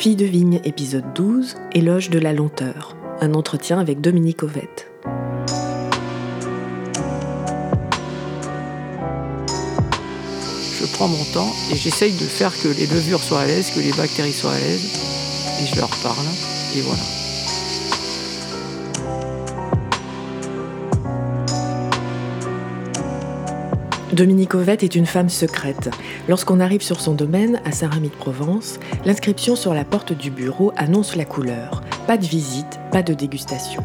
Fille de vigne, épisode 12, Éloge de la lenteur. Un entretien avec Dominique Ovette. Je prends mon temps et j'essaye de faire que les levures soient à l'aise, que les bactéries soient à l'aise. Et je leur parle. Et voilà. Dominique Ovette est une femme secrète. Lorsqu'on arrive sur son domaine, à Saint-Rémy-de-Provence, l'inscription sur la porte du bureau annonce la couleur. Pas de visite, pas de dégustation.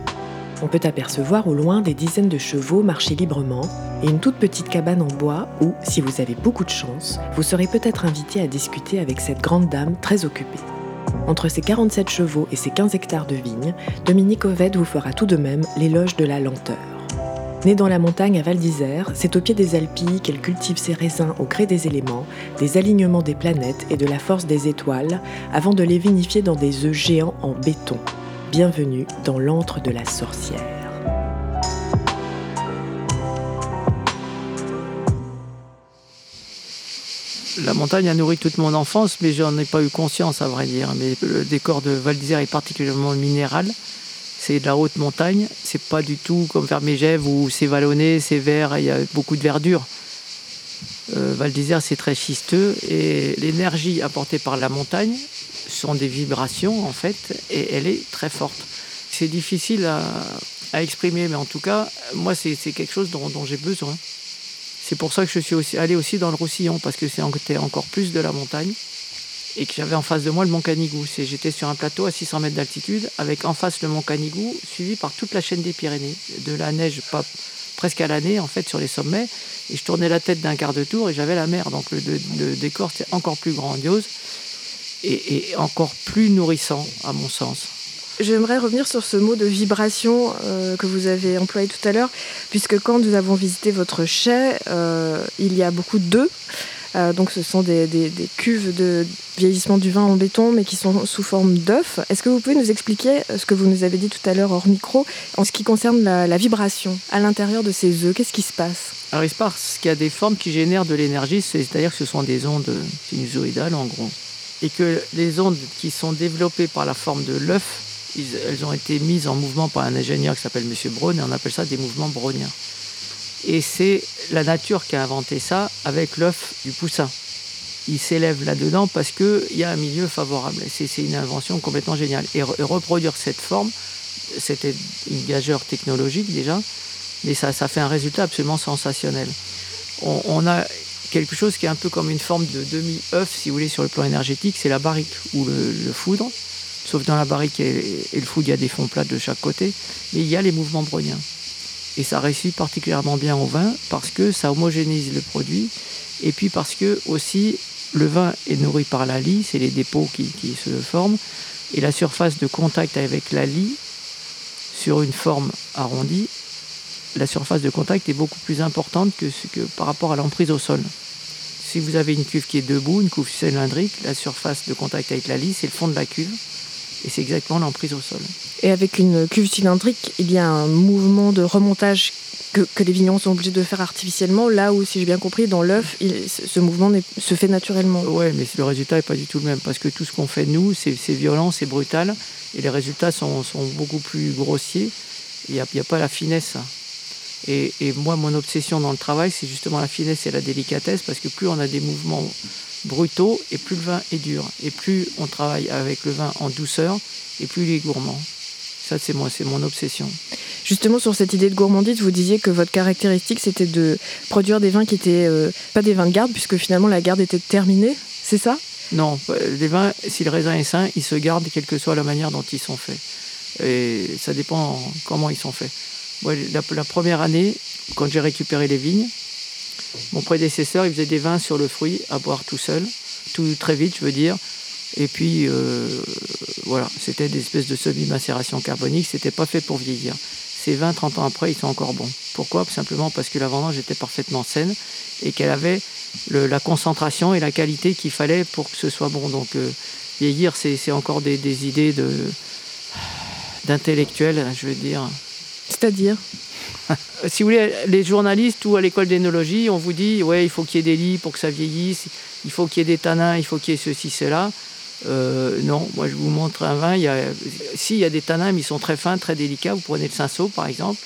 On peut apercevoir au loin des dizaines de chevaux marcher librement et une toute petite cabane en bois où, si vous avez beaucoup de chance, vous serez peut-être invité à discuter avec cette grande dame très occupée. Entre ses 47 chevaux et ses 15 hectares de vignes, Dominique Ovette vous fera tout de même l'éloge de la lenteur. Née dans la montagne à Val d'Isère, c'est au pied des Alpilles qu'elle cultive ses raisins au gré des éléments, des alignements des planètes et de la force des étoiles, avant de les vinifier dans des œufs géants en béton. Bienvenue dans l'antre de la sorcière. La montagne a nourri toute mon enfance, mais j'en ai pas eu conscience, à vrai dire. Mais le décor de Val d'Isère est particulièrement minéral. C'est de la haute montagne. C'est pas du tout comme vers Mégève où c'est vallonné, c'est vert, il y a beaucoup de verdure. Euh, Val d'Isère, c'est très schisteux et l'énergie apportée par la montagne sont des vibrations en fait et elle est très forte. C'est difficile à, exprimer, mais en tout cas, moi, c'est quelque chose dont, dont j'ai besoin. C'est pour ça que je suis aussi, allé aussi dans le Roussillon parce que c'est encore plus de la montagne et que j'avais en face de moi le mont Canigou. J'étais sur un plateau à 600 mètres d'altitude, avec en face le mont Canigou, suivi par toute la chaîne des Pyrénées, de la neige pas, presque à l'année en fait sur les sommets. Et je tournais la tête d'un quart de tour et j'avais la mer. Donc le, décor c'était encore plus grandiose et, et, encore plus nourrissant à mon sens. J'aimerais revenir sur ce mot de vibration euh, que vous avez employé tout à l'heure, puisque quand nous avons visité votre chai, euh, il y a beaucoup d'œufs. Euh, donc ce sont des, des, cuves de vieillissement du vin en béton, mais qui sont sous forme d'œufs. Est-ce que vous pouvez nous expliquer ce que vous nous avez dit tout à l'heure hors micro en ce qui concerne la, vibration à l'intérieur de ces œufs? Qu'est-ce qui se passe? Alors il se passe qu'il y a des formes qui génèrent de l'énergie, c'est-à-dire que ce sont des ondes sinusoïdales en gros. Et que les ondes qui sont développées par la forme de l'œuf, elles ont été mises en mouvement par un ingénieur qui s'appelle M. Braun, et on appelle ça des mouvements browniens. Et c'est la nature qui a inventé ça avec l'œuf du poussin. Il s'élève là-dedans parce qu'il y a un milieu favorable. C'est une invention complètement géniale. Et, re et, reproduire cette forme, c'était une gageure technologique déjà, mais ça, fait un résultat absolument sensationnel. On, a quelque chose qui est un peu comme une forme de demi-œuf, si vous voulez, sur le plan énergétique, c'est la barrique ou le, foudre. Sauf dans la barrique et, et le foudre, il y a des fonds plats de chaque côté, mais il y a les mouvements browniens. Et ça réussit particulièrement bien au vin parce que ça homogénise le produit et puis parce que aussi le vin est nourri par la lie, c'est les dépôts qui, se forment, et la surface de contact avec la lie sur une forme arrondie, la surface de contact est beaucoup plus importante que par rapport à l'emprise au sol. Si vous avez une cuve qui est debout, une cuve cylindrique, la surface de contact avec la lie, c'est le fond de la cuve, et c'est exactement l'emprise au sol. Et avec une cuve cylindrique, il y a un mouvement de remontage que, que les vignerons sont obligés de faire artificiellement, là où, si j'ai bien compris, dans l'œuf, ce mouvement se fait naturellement. Oui, mais le résultat n'est pas du tout le même, parce que tout ce qu'on fait, nous, c'est violent, c'est brutal, et les résultats sont, sont beaucoup plus grossiers, il n'y a, a, pas la finesse. Et, et, moi, mon obsession dans le travail, c'est justement la finesse et la délicatesse, parce que plus on a des mouvements brutaux, et plus le vin est dur. Et plus on travaille avec le vin en douceur, et plus il est gourmand. Ça, c'est moi, c'est mon obsession. Justement, sur cette idée de gourmandise, vous disiez que votre caractéristique, c'était de produire des vins qui étaient euh, pas des vins de garde, puisque finalement la garde était terminée, c'est ça? Non, les vins, si le raisin est sain, ils se gardent, quelle que soit la manière dont ils sont faits. Et ça dépend comment ils sont faits. La, première année, quand j'ai récupéré les vignes, mon prédécesseur, il faisait des vins sur le fruit à boire tout seul, tout très vite, je veux dire. Et puis, euh, voilà, c'était des espèces de semi-macération carbonique, c'était pas fait pour vieillir. Ces 20-30 ans après, ils sont encore bons. Pourquoi? Simplement parce que la vendange était parfaitement saine et qu'elle avait la concentration et la qualité qu'il fallait pour que ce soit bon. Donc, euh, vieillir, c'est encore des idées d'intellectuels, je veux dire. C'est-à-dire si vous voulez, les journalistes ou à l'école d'énologie, on vous dit ouais, il faut qu'il y ait des lits pour que ça vieillisse, il faut qu'il y ait des tanins, il faut qu'il y ait ceci, cela. Euh, non, moi je vous montre un vin. Il y a, si, il y a des tanins, mais ils sont très fins, très délicats. Vous prenez le cinceau par exemple.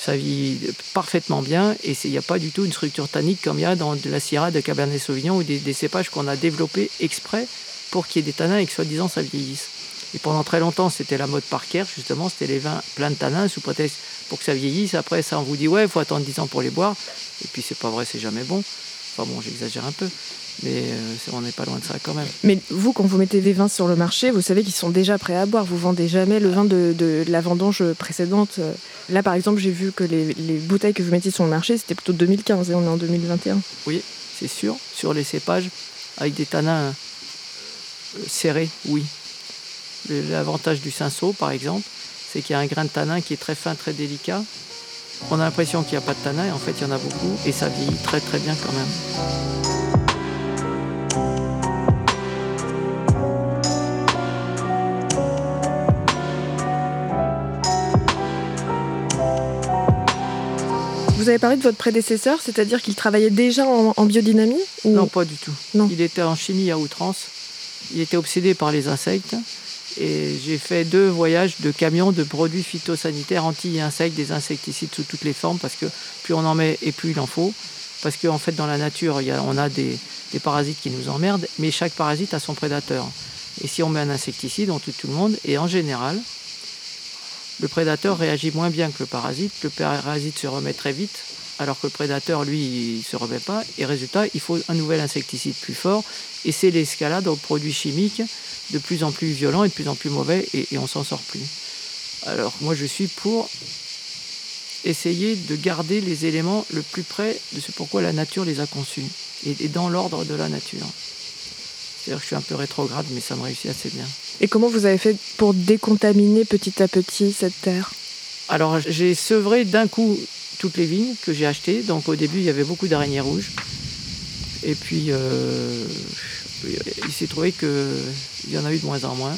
Ça vit parfaitement bien et il n'y a pas du tout une structure tannique comme il y a dans la Syrah de Cabernet Sauvignon ou des, des cépages qu'on a développés exprès pour qu'il y ait des tanins et que soi-disant ça vieillisse. Et pendant très longtemps, c'était la mode Parker, justement, c'était les vins pleins de tanins sous prétexte pour que ça vieillisse. Après, ça, on vous dit, ouais, il faut attendre 10 ans pour les boire. Et puis, c'est pas vrai, c'est jamais bon. Enfin bon, j'exagère un peu. Mais euh, on n'est pas loin de ça quand même. Mais vous, quand vous mettez des vins sur le marché, vous savez qu'ils sont déjà prêts à boire. Vous vendez jamais le vin de, la vendange précédente. Là, par exemple, j'ai vu que les, les, bouteilles que vous mettiez sur le marché, c'était plutôt 2015 et on est en 2021. Oui, c'est sûr. Sur les cépages, avec des tanins euh, serrés, oui. L'avantage du cinceau, par exemple, c'est qu'il y a un grain de tanin qui est très fin, très délicat. On a l'impression qu'il n'y a pas de tanin, et en fait, il y en a beaucoup, et ça vieillit très très bien quand même. Vous avez parlé de votre prédécesseur, c'est-à-dire qu'il travaillait déjà en, biodynamie Non, pas du tout. Il était en chimie à outrance. Il était obsédé par les insectes. Et j'ai fait deux voyages de camions de produits phytosanitaires anti-insectes, des insecticides sous toutes les formes, parce que plus on en met et plus il en faut. Parce qu'en fait, dans la nature, on a des, parasites qui nous emmerdent, mais chaque parasite a son prédateur. Et si on met un insecticide, on tue tout le monde. Et en général, le prédateur réagit moins bien que le parasite. Le parasite se remet très vite, alors que le prédateur, lui, il ne se remet pas. Et résultat, il faut un nouvel insecticide plus fort. Et c'est l'escalade aux produits chimiques de plus en plus violents et de plus en plus mauvais, et, on s'en sort plus. Alors moi, je suis pour essayer de garder les éléments le plus près de ce pourquoi la nature les a conçus, et, dans l'ordre de la nature. C'est-à-dire que je suis un peu rétrograde, mais ça me réussit assez bien. Et comment vous avez fait pour décontaminer petit à petit cette terre? Alors j'ai sevré d'un coup toutes les vignes que j'ai achetées. Donc au début il y avait beaucoup d'araignées rouges. Et puis euh, il s'est trouvé qu'il y en a eu de moins en moins.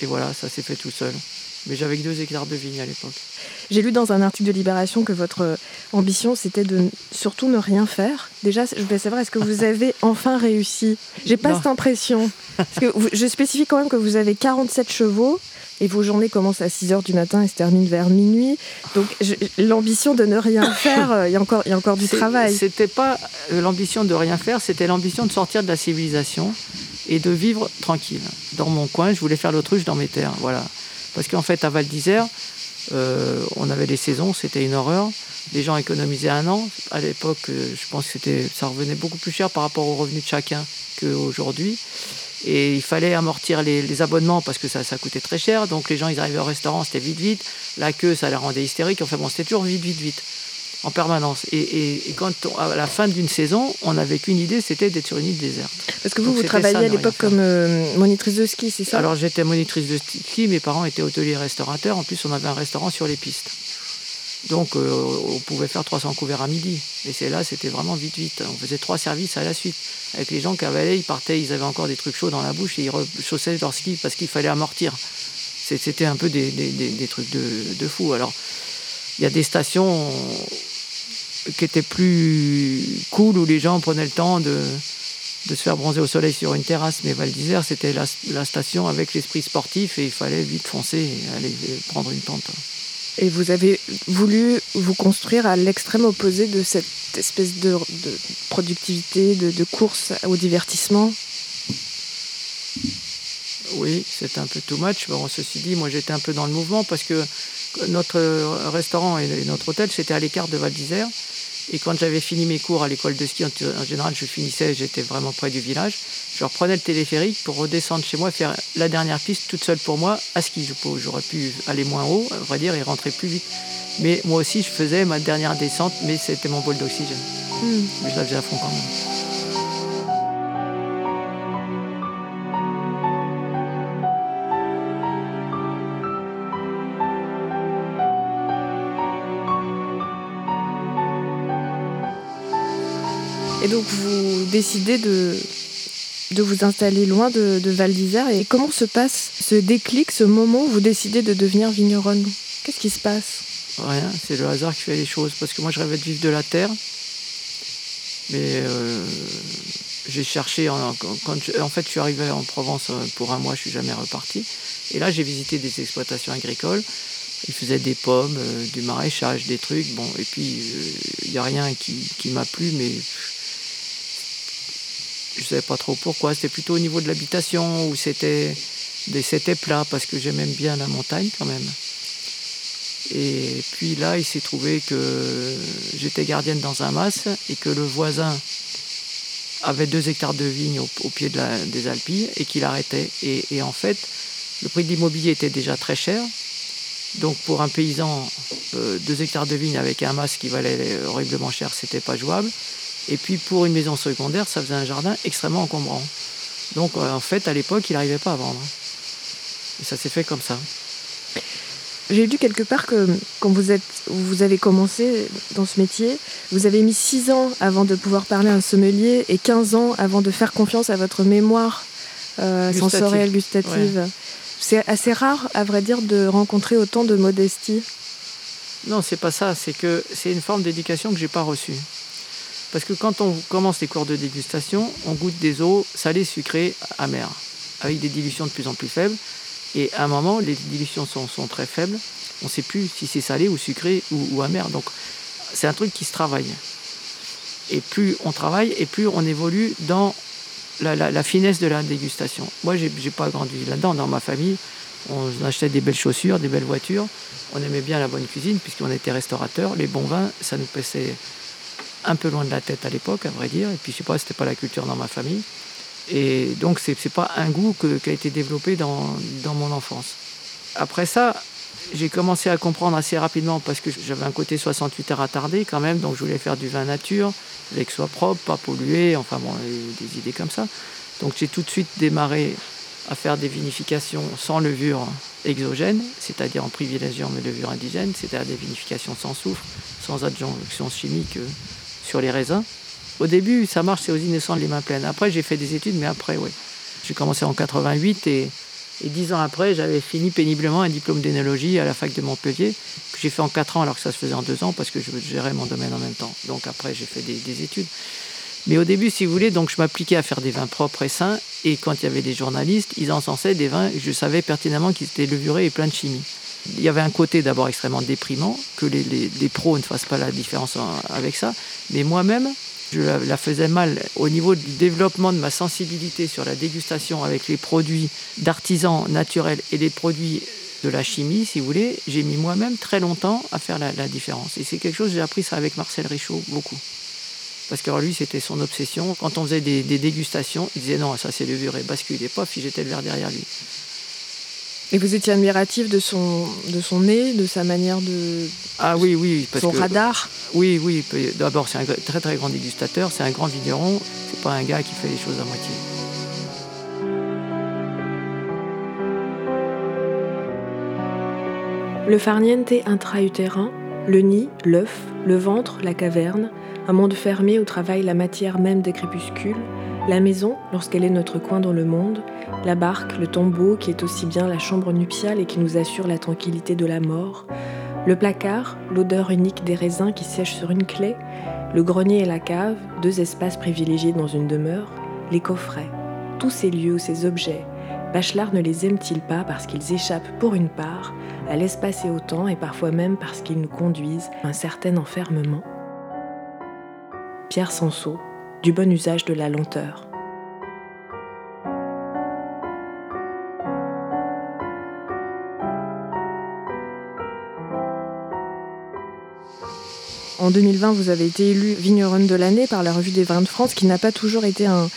Et voilà, ça s'est fait tout seul. Mais j'avais que deux hectares de vignes à l'époque. J'ai lu dans un article de Libération que votre ambition, c'était de surtout ne rien faire. Déjà, je voulais savoir, est-ce que vous avez enfin réussi? J'ai pas cette impression. Parce que je spécifie quand même que vous avez 47 chevaux et vos journées commencent à 6 h du matin et se terminent vers minuit. Donc l'ambition de ne rien faire, euh, il y a encore, il y a encore du travail. C'était pas euh, l'ambition de rien faire, c'était l'ambition de sortir de la civilisation et de vivre tranquille. Dans mon coin, je voulais faire l'autruche dans mes terres. Voilà. Parce qu'en fait, à Val d'Isère, euh, on avait les saisons, c'était une horreur. Les gens économisaient un an. À l'époque, je pense que ça revenait beaucoup plus cher par rapport aux revenus de chacun qu'aujourd'hui. Et il fallait amortir les, abonnements parce que ça, ça coûtait très cher. Donc les gens, ils arrivaient au restaurant, c'était vite, vite. La queue, ça les rendait hystériques. Enfin bon, c'était toujours vite, vite, vite en permanence. Et, quand à la fin d'une saison, on n'avait qu'une idée, c'était d'être sur une île déserte. Parce que vous, vous travailliez à l'époque comme euh, monitrice de ski, c'est ça? Alors j'étais monitrice de ski, mes parents étaient hôteliers restaurateurs. En plus, on avait un restaurant sur les pistes. Donc euh, on pouvait faire 300 couverts à midi. Et c'est là, c'était vraiment vite, vite. On faisait trois services à la suite. Avec les gens qui avalaient, ils partaient, ils avaient encore des trucs chauds dans la bouche et ils rechaussaient leur ski parce qu'il fallait amortir. C'était un peu des, trucs de, fou. Alors, il y a des stations qui était plus cool où les gens prenaient le temps de, se faire bronzer au soleil sur une terrasse. Mais Val d'Isère, c'était la, station avec l'esprit sportif et il fallait vite foncer et aller prendre une pente. Et vous avez voulu vous construire à l'extrême opposé de cette espèce de, productivité, de, course au divertissement Oui, c'était un peu too much. Bon, ceci dit, moi j'étais un peu dans le mouvement parce que notre restaurant et notre hôtel, c'était à l'écart de Val d'Isère. Et quand j'avais fini mes cours à l'école de ski, en général, je finissais, j'étais vraiment près du village. Je reprenais le téléphérique pour redescendre chez moi, faire la dernière piste toute seule pour moi à ski. J'aurais pu aller moins haut, on va dire, et rentrer plus vite. Mais moi aussi, je faisais ma dernière descente, mais c'était mon bol d'oxygène. Hmm. Mais je la faisais à fond quand même. Et donc vous décidez de, de vous installer loin de, Val d'Isère. Et comment se passe ce déclic, ce moment où vous décidez de devenir vigneronne? Qu'est-ce qui se passe? Rien, c'est le hasard qui fait les choses. Parce que moi je rêvais de vivre de la terre. Mais euh, j'ai cherché, en, en fait, je suis arrivé en Provence euh, pour un mois, je suis jamais reparti. Et là, j'ai visité des exploitations agricoles. Ils faisaient des pommes, euh, du maraîchage, des trucs. Bon, et puis, il n'y a rien qui, qui m'a plu, mais je ne savais pas trop pourquoi. C'était plutôt au niveau de l'habitation, où c'était plat, parce que j'aimais bien la montagne quand même. Et puis là, il s'est trouvé que j'étais gardienne dans un mas et que le voisin avait deux hectares de vignes au, pied des Alpilles et qu'il arrêtait. Et, en fait, le prix de l'immobilier était déjà très cher. Donc pour un paysan, euh, deux hectares de vignes avec un mas qui valait horriblement cher, c'était pas jouable. Et puis pour une maison secondaire, ça faisait un jardin extrêmement encombrant. Donc euh, en fait, à l'époque, il n'arrivait pas à vendre. Et ça s'est fait comme ça. J'ai lu quelque part que quand vous, êtes, vous avez commencé dans ce métier, vous avez mis 6 ans avant de pouvoir parler à un sommelier et 15 ans avant de faire confiance à votre mémoire euh, sensorielle, gustative. C'est assez rare, à vrai dire, de rencontrer autant de modestie. Non, c'est pas ça. C'est que c'est une forme d'éducation que j'ai pas reçue. Parce que quand on commence les cours de dégustation, on goûte des eaux salées, sucrées, amères, avec des dilutions de plus en plus faibles. Et à un moment, les dilutions sont, très faibles. On ne sait plus si c'est salé ou sucré ou, amer. Donc c'est un truc qui se travaille. Et plus on travaille, et plus on évolue dans la, finesse de la dégustation. Moi, je n'ai pas grandi là-dedans. Dans ma famille, on achetait des belles chaussures, des belles voitures. On aimait bien la bonne cuisine, puisqu'on était restaurateur. Les bons vins, ça nous passait un peu loin de la tête à l'époque, à vrai dire. Et puis, je sais pas, c'était pas la culture dans ma famille. Et donc, ce n'est pas un goût qui a été développé dans, mon enfance. Après ça, j'ai commencé à comprendre assez rapidement parce que j'avais un côté 68 heures attardé quand même, donc je voulais faire du vin nature, avec que soit propre, pas pollué, enfin bon, des idées comme ça. Donc j'ai tout de suite démarré à faire des vinifications sans levure exogène, c'est-à-dire en privilégiant mes levures indigènes, c'est-à-dire des vinifications sans soufre, sans adjonction chimique euh, sur les raisins. Au début, ça marche, c'est aux innocents les mains pleines. Après, j'ai fait des études, mais après, oui. J'ai commencé en 88 et, dix ans après, j'avais fini péniblement un diplôme d'énologie à la fac de Montpellier, que j'ai fait en quatre ans alors que ça se faisait en deux ans parce que je gérais mon domaine en même temps. Donc après, j'ai fait des, études. Mais au début, si vous voulez, donc je m'appliquais à faire des vins propres et sains. Et quand il y avait des journalistes, ils encensaient des vins, je savais pertinemment qu'ils étaient levurés et pleins de chimie. Il y avait un côté d'abord extrêmement déprimant, que les, les pros ne fassent pas la différence avec ça. Mais moi-même, je la, faisais mal au niveau du développement de ma sensibilité sur la dégustation avec les produits d'artisans naturels et les produits de la chimie, si vous voulez, j'ai mis moi-même très longtemps à faire la, différence. Et c'est quelque chose, j'ai appris ça avec Marcel Richaud, beaucoup. Parce que lui, c'était son obsession. Quand on faisait des, dégustations, il disait non, ça c'est levure et bascule. Et pof, il jetait le verre derrière lui. Et vous étiez admiratif de son, de son nez, de sa manière de. Ah oui, oui. Parce son radar Oui, oui. D'abord, c'est un très très grand dégustateur, c'est un grand vigneron, c'est pas un gars qui fait les choses à moitié. Le farniente intra-utérin, le nid, l'œuf, le ventre, la caverne, un monde fermé où travaille la matière même des crépuscules, la maison, lorsqu'elle est notre coin dans le monde, la barque, le tombeau qui est aussi bien la chambre nuptiale et qui nous assure la tranquillité de la mort, le placard, l'odeur unique des raisins qui sèchent sur une clé, le grenier et la cave, deux espaces privilégiés dans une demeure, les coffrets, tous ces lieux, ces objets, Bachelard ne les aime-t-il pas parce qu'ils échappent pour une part à l'espace et au temps et parfois même parce qu'ils nous conduisent à un certain enfermement? Pierre Sansot, du bon usage de la lenteur. En 2020, vous avez été élu vigneronne de l'année par la Revue des vins de France, qui n'a pas toujours été un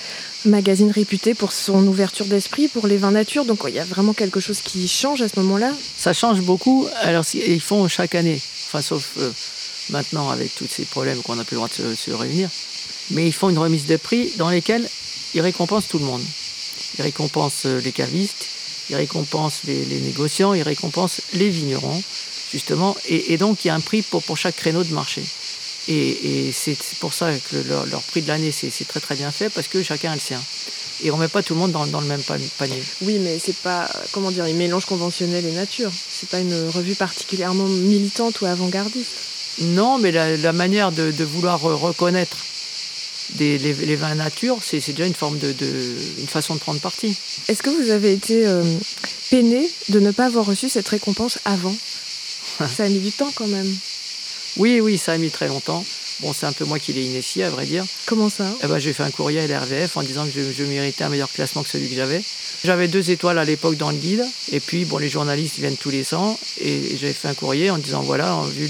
magazine réputé pour son ouverture d'esprit pour les vins nature. Donc il y a vraiment quelque chose qui change à ce moment-là. Ça change beaucoup. Alors ils font chaque année, sauf euh, maintenant avec tous ces problèmes qu'on n'a plus le droit de se, réunir. Mais ils font une remise de prix dans lesquelles ils récompensent tout le monde. Ils récompensent euh, les cavistes, ils récompensent les, négociants, ils récompensent les vignerons justement. Et, donc, il y a un prix pour, pour chaque créneau de marché. Et, c'est pour ça que leur, prix de l'année, c'est très très bien fait, parce que chacun a le sien. Et on ne met pas tout le monde dans, dans, le même panier. Oui, mais c'est pas, comment dire, ils mélangent conventionnel et nature. C'est pas une revue particulièrement militante ou avant-gardiste. Non, mais la, manière de, vouloir reconnaître des, les, vins nature, c'est déjà une forme de, une façon de prendre parti. Est-ce que vous avez été euh, peiné de ne pas avoir reçu cette récompense avant? Ça a mis du temps quand même. Oui, oui, ça a mis très longtemps. Bon, c'est un peu moi qui l'ai initié, à vrai dire. Comment ça eh ben, J'ai fait un courrier à l'RVF en disant que je, méritais un meilleur classement que celui que j'avais. J'avais deux étoiles à l'époque dans le guide, et puis bon, les journalistes viennent tous les ans, et j'avais fait un courrier en disant voilà, vu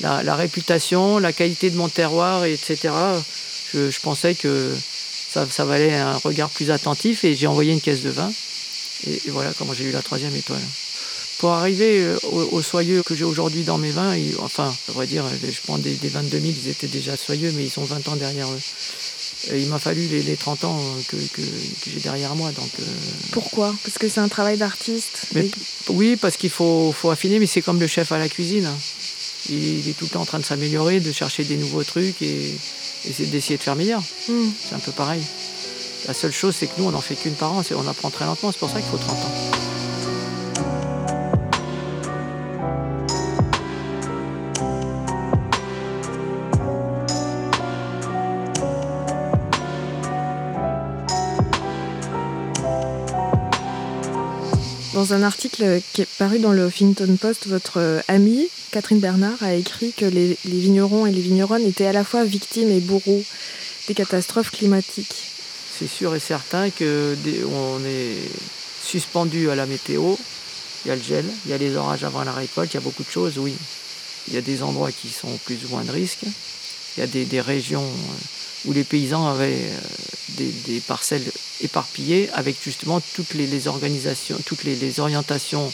la, la, réputation, la qualité de mon terroir, etc., je, pensais que ça, ça, valait un regard plus attentif, et j'ai envoyé une caisse de vin, et, voilà comment j'ai eu la troisième étoile. Pour arriver euh, au, soyeux que j'ai aujourd'hui dans mes vins, enfin, à vrai dire, je prends des, des 22 000, ils étaient déjà soyeux, mais ils sont 20 ans derrière eux. il m'a fallu les, 30 ans que, j'ai derrière moi. Donc, euh, Pourquoi? Parce que c'est un travail d'artiste Oui, parce qu'il faut, faut, affiner, mais c'est comme le chef à la cuisine. Il, est tout le temps en train de s'améliorer, de chercher des nouveaux trucs et, d'essayer de faire meilleur. Hmm. C'est un peu pareil. La seule chose, c'est que nous, on n'en fait qu'une par an, on apprend très lentement, c'est pour ça qu'il faut 30 ans. Dans un article qui est paru dans le Huffington Post, votre euh, amie, Catherine Bernard, a écrit que les, vignerons et les vigneronnes étaient à la fois victimes et bourreaux des catastrophes climatiques. C'est sûr et certain qu'on est suspendu à la météo. Il y a le gel, il y a les orages avant la récolte, il y a beaucoup de choses, oui. Il y a des endroits qui sont plus ou moins de risques. Il y a des, régions euh, où les paysans avaient euh, des parcelles éparpillé avec justement toutes les, organisations, toutes les, orientations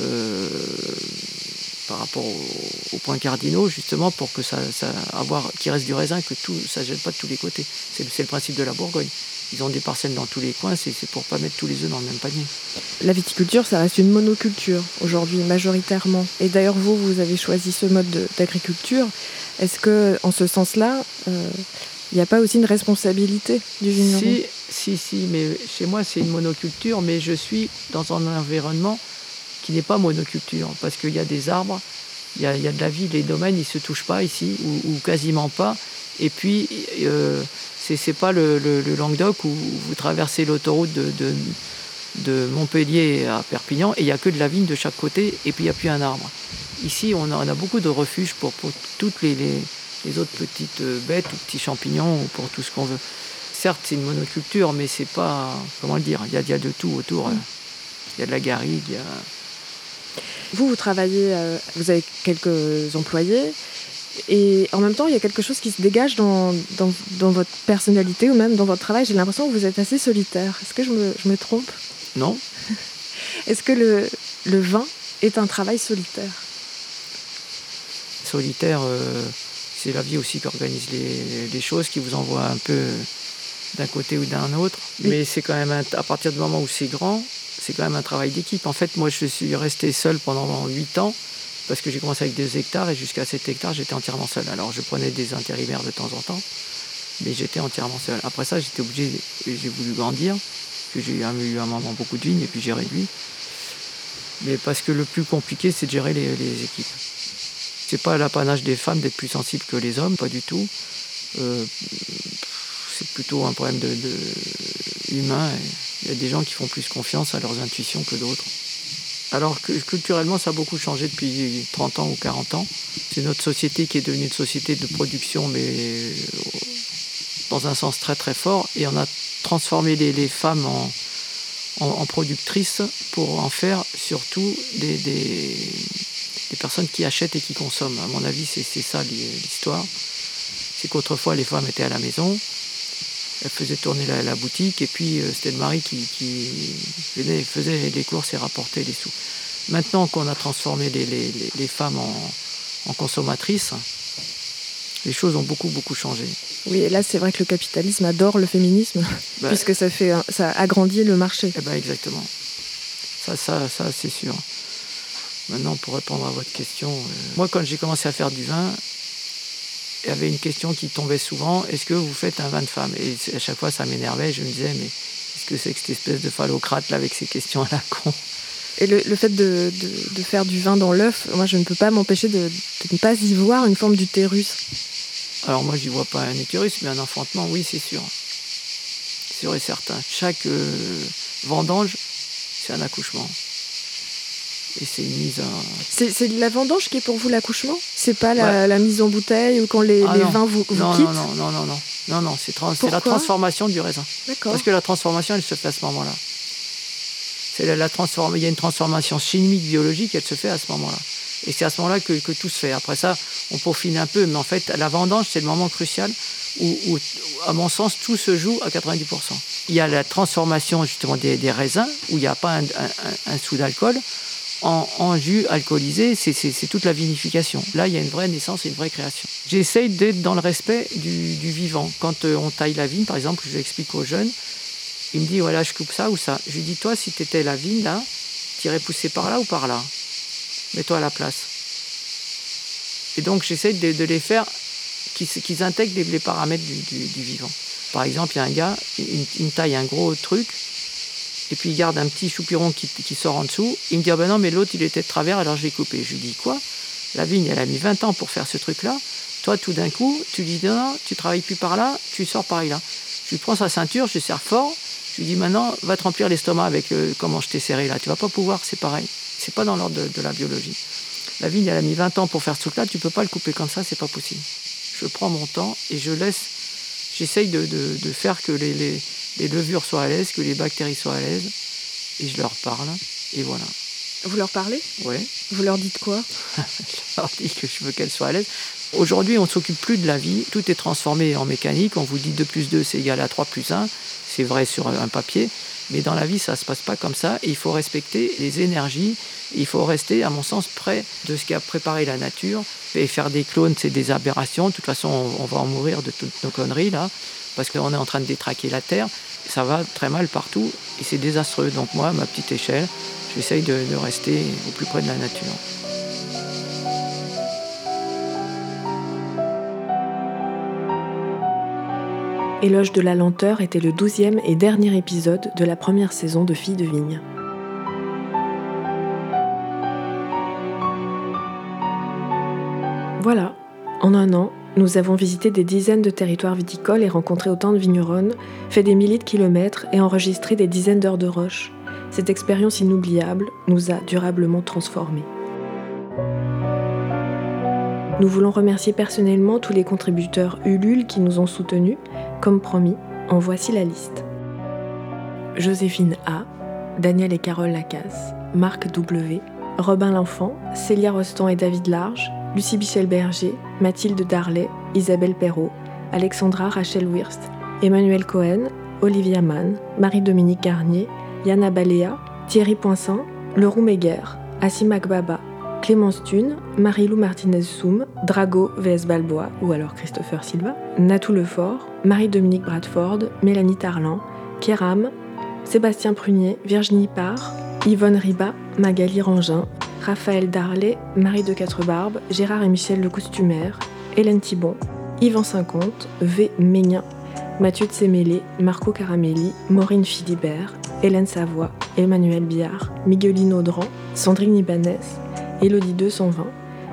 euh, par rapport aux, points cardinaux, justement pour que ça, avoir, qu'il reste du raisin, que tout, ça ne gèle pas de tous les côtés. C'est, le principe de la Bourgogne. Ils ont des parcelles dans tous les coins, c'est, pour pas mettre tous les œufs dans le même panier. La viticulture, ça reste une monoculture aujourd'hui, majoritairement. Et d'ailleurs, vous, vous avez choisi ce mode d'agriculture. Est-ce que, en ce sens-là, euh, il n'y a pas aussi une responsabilité du vigneron? Si, si, si, mais chez moi c'est une monoculture, mais je suis dans un environnement qui n'est pas monoculture, parce qu'il y a des arbres, il y a, de la vie, les domaines ils ne se touchent pas ici, ou, quasiment pas. Et puis, euh, ce n'est pas le, Languedoc où vous traversez l'autoroute de, Montpellier à Perpignan, et il n'y a que de la vigne de chaque côté, et puis il n'y a plus un arbre. Ici, on a, beaucoup de refuges pour, toutes les autres petites euh, bêtes ou petits champignons ou pour tout ce qu'on veut. Certes, c'est une monoculture, mais c'est pas. Comment le dire Il y, a, de tout autour. Mm. Il y a de la garrigue. Vous, vous travaillez, euh, vous avez quelques employés, et en même temps, il y a quelque chose qui se dégage dans, dans, votre personnalité ou même dans votre travail. J'ai l'impression que vous êtes assez solitaire. Est-ce que je me, je me trompe? Non. Est-ce que le, le, vin est un travail solitaire? Solitaire, euh, c'est la vie aussi qui organise les, choses, qui vous envoie un peu d'un côté ou d'un autre. Mais c'est quand même, à partir du moment où c'est grand, c'est quand même un travail d'équipe. En fait, moi, je suis resté seul pendant 8 ans parce que j'ai commencé avec 2 hectares et jusqu'à 7 hectares, j'étais entièrement seul. Alors, je prenais des intérimaires de temps en temps, mais j'étais entièrement seul. Après ça, j'étais obligé, j'ai voulu grandir, que j'ai eu un moment beaucoup de vignes et puis j'ai réduit. Mais parce que le plus compliqué, c'est de gérer les équipes. C'est pas l'apanage des femmes d'être plus sensibles que les hommes, pas du tout. Euh, c'est plutôt un problème de, humain. Il y a des gens qui font plus confiance à leurs intuitions que d'autres. Alors culturellement, ça a beaucoup changé depuis 30 ans ou 40 ans. C'est notre société qui est devenue une société de production, mais euh, dans un sens très très fort. Et on a transformé les, femmes en, productrices pour en faire surtout des, les personnes qui achètent et qui consomment. À mon avis, c'est ça l'histoire. C'est qu'autrefois, les femmes étaient à la maison, elles faisaient tourner la, boutique, et puis euh, c'était le mari qui, venait, faisait les courses et rapportait les sous. Maintenant qu'on a transformé les, femmes en, consommatrices, les choses ont beaucoup, beaucoup changé. Oui, et là, c'est vrai que le capitalisme adore le féminisme, ben, puisque ça, fait, ça agrandit le marché. Eh ben, exactement. Ça, ça, ça c'est sûr. Maintenant, pour répondre à votre question, euh, moi, quand j'ai commencé à faire du vin, il y avait une question qui tombait souvent est-ce que vous faites un vin de femme? Et à chaque fois, ça m'énervait. Je me disais mais qu'est-ce que c'est que cette espèce de phallocrate là avec ces questions à la con? Et le, fait de, faire du vin dans l'œuf, moi je ne peux pas m'empêcher de, ne pas y voir une forme d'utérus. Alors moi, je vois pas un utérus, mais un enfantement, oui, c'est sûr. Sûr et certain. Chaque euh, vendange, c'est un accouchement. Et c'est une mise en... C'est la vendange qui est pour vous l'accouchement? C'est pas la, mise en bouteille ou quand les, ah vins vous, vous non, quittent? Non, non, non, non, non, non, c'est la transformation du raisin. Parce que la transformation, elle se fait à ce moment-là. C'est la, la il y a une transformation chimique, biologique, elle se fait à ce moment-là. Et c'est à ce moment-là que, tout se fait. Après ça, on peaufine un peu, mais en fait, la vendange, c'est le moment crucial où, à mon sens, tout se joue à 90%. Il y a la transformation justement des, raisins, où il n'y a pas un, un, sou d'alcool, en, jus alcoolisé, c'est toute la vinification. Là, il y a une vraie naissance une vraie création. J'essaye d'être dans le respect du, vivant. Quand euh, on taille la vigne, par exemple, je l'explique aux jeunes, il me dit, voilà, je coupe ça ou ça. Je lui dis, toi, si tu étais la vigne, là, tu irais pousser par là ou par là? Mets-toi à la place. Et donc j'essaie de, les faire qu'ils intègrent les, paramètres du, vivant. Par exemple, il y a un gars, il, me taille un gros truc, et puis il garde un petit choupiron qui, sort en dessous. Il me dit, ah ben non, mais l'autre, il était de travers, alors je vais couper. Je lui dis, quoi? La vigne, elle a mis 20 ans pour faire ce truc-là. Toi, tout d'un coup, tu dis, non, non, tu travailles plus par là, tu sors par là. Je lui prends sa ceinture, je lui serre fort. Je lui dis, maintenant, va te remplir l'estomac avec euh, comment je t'ai serré là. Tu vas pas pouvoir, c'est pareil. C'est pas dans l'ordre de, la biologie. La vigne, elle a mis 20 ans pour faire ce truc-là, tu peux pas le couper comme ça, c'est pas possible. Je prends mon temps et je laisse, j'essaye de, faire que les, levures soient à l'aise, que les bactéries soient à l'aise, et je leur parle, et voilà. Vous leur parlez? Oui. Vous leur dites quoi? Je leur dis que je veux qu'elles soient à l'aise. Aujourd'hui, on ne s'occupe plus de la vie, tout est transformé en mécanique, on vous dit 2 plus 2 c'est égal à 3 plus 1, c'est vrai sur un papier, mais dans la vie, ça ne se passe pas comme ça. Et il faut respecter les énergies. Il faut rester, à mon sens, près de ce qui a préparé la nature. Et faire des clones, c'est des aberrations. De toute façon, on, va en mourir de toutes nos conneries, là, parce qu'on est en train de détraquer la Terre. Ça va très mal partout et c'est désastreux. Donc moi, à ma petite échelle, j'essaye de rester au plus près de la nature. Éloge de la lenteur était le douzième et dernier épisode de la première saison de Filles de Vigne. Voilà, en un an, nous avons visité des dizaines de territoires viticoles et rencontré autant de vigneronnes, fait des milliers de kilomètres et enregistré des dizaines d'heures de roche. Cette expérience inoubliable nous a durablement transformés. Nous voulons remercier personnellement tous les contributeurs Ulule qui nous ont soutenus. Comme promis, en voici la liste. Joséphine A, Daniel et Carole Lacasse, Marc W, Robin L'Enfant, Célia Rostand et David Large, Lucie Michel Berger, Mathilde Darlet, Isabelle Perrault, Alexandra Rachel Wirst, Emmanuel Cohen, Olivia Mann, Marie-Dominique Garnier, Yana Baléa, Thierry Poinçon, Leroux Méguer, Assim Baba, Clémence Thune, Marilou Martinez-Soum, Drago vs Balboa ou alors Christopher Silva, Natou Lefort, Marie-Dominique Bradford, Mélanie Tarlan, Kéram, Sébastien Prunier, Virginie Parr, Yvonne Riba, Magali Rangin, Raphaël Darlet, Marie de Quatre-Barbes, Gérard et Michel Le Costumaire, Hélène Thibon, Yvan Cinquante, V. Ménien, Mathieu Tsemélé, Marco Caramelli, Maureen Philibert, Hélène Savoie, Emmanuel Biard, Migueline Audran, Sandrine Ibanez, Élodie 220,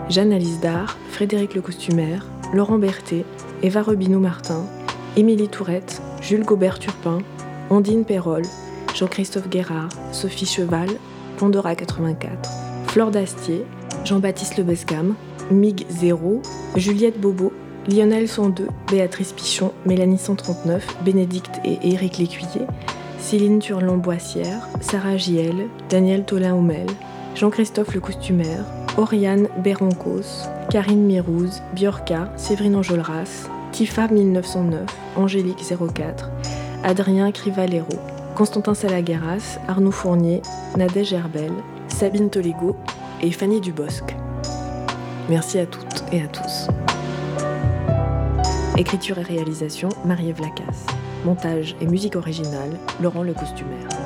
Jeanne-Alice Dard, Frédéric Le Costumaire, Laurent Berthet, Eva Robineau-Martin, Émilie Tourette, Jules Gobert-Turpin, Ondine Perrol, Jean-Christophe Guérard, Sophie Cheval, Pandora 84, Flore d'Astier, Jean-Baptiste Lebescam, Mig 0, Juliette Bobo, Lionel 102, Béatrice Pichon, Mélanie 139, Bénédicte et Éric Lécuyer, Céline Turlon-Boissière, Sarah Giel, Daniel Tolin-Houmel, Jean-Christophe le costumaire, Oriane Béroncos, Karine Mirouz, Biorca, Séverine Enjolras, Tifa 1909, Angélique 04, Adrien Crivalero, Constantin Salagueras, Arnaud Fournier, Nadège Herbel, Sabine Tolégo et Fanny Dubosc. Merci à toutes et à tous. Écriture et réalisation, Marie-Ève. Montage et musique originale, Laurent Le Costumaire.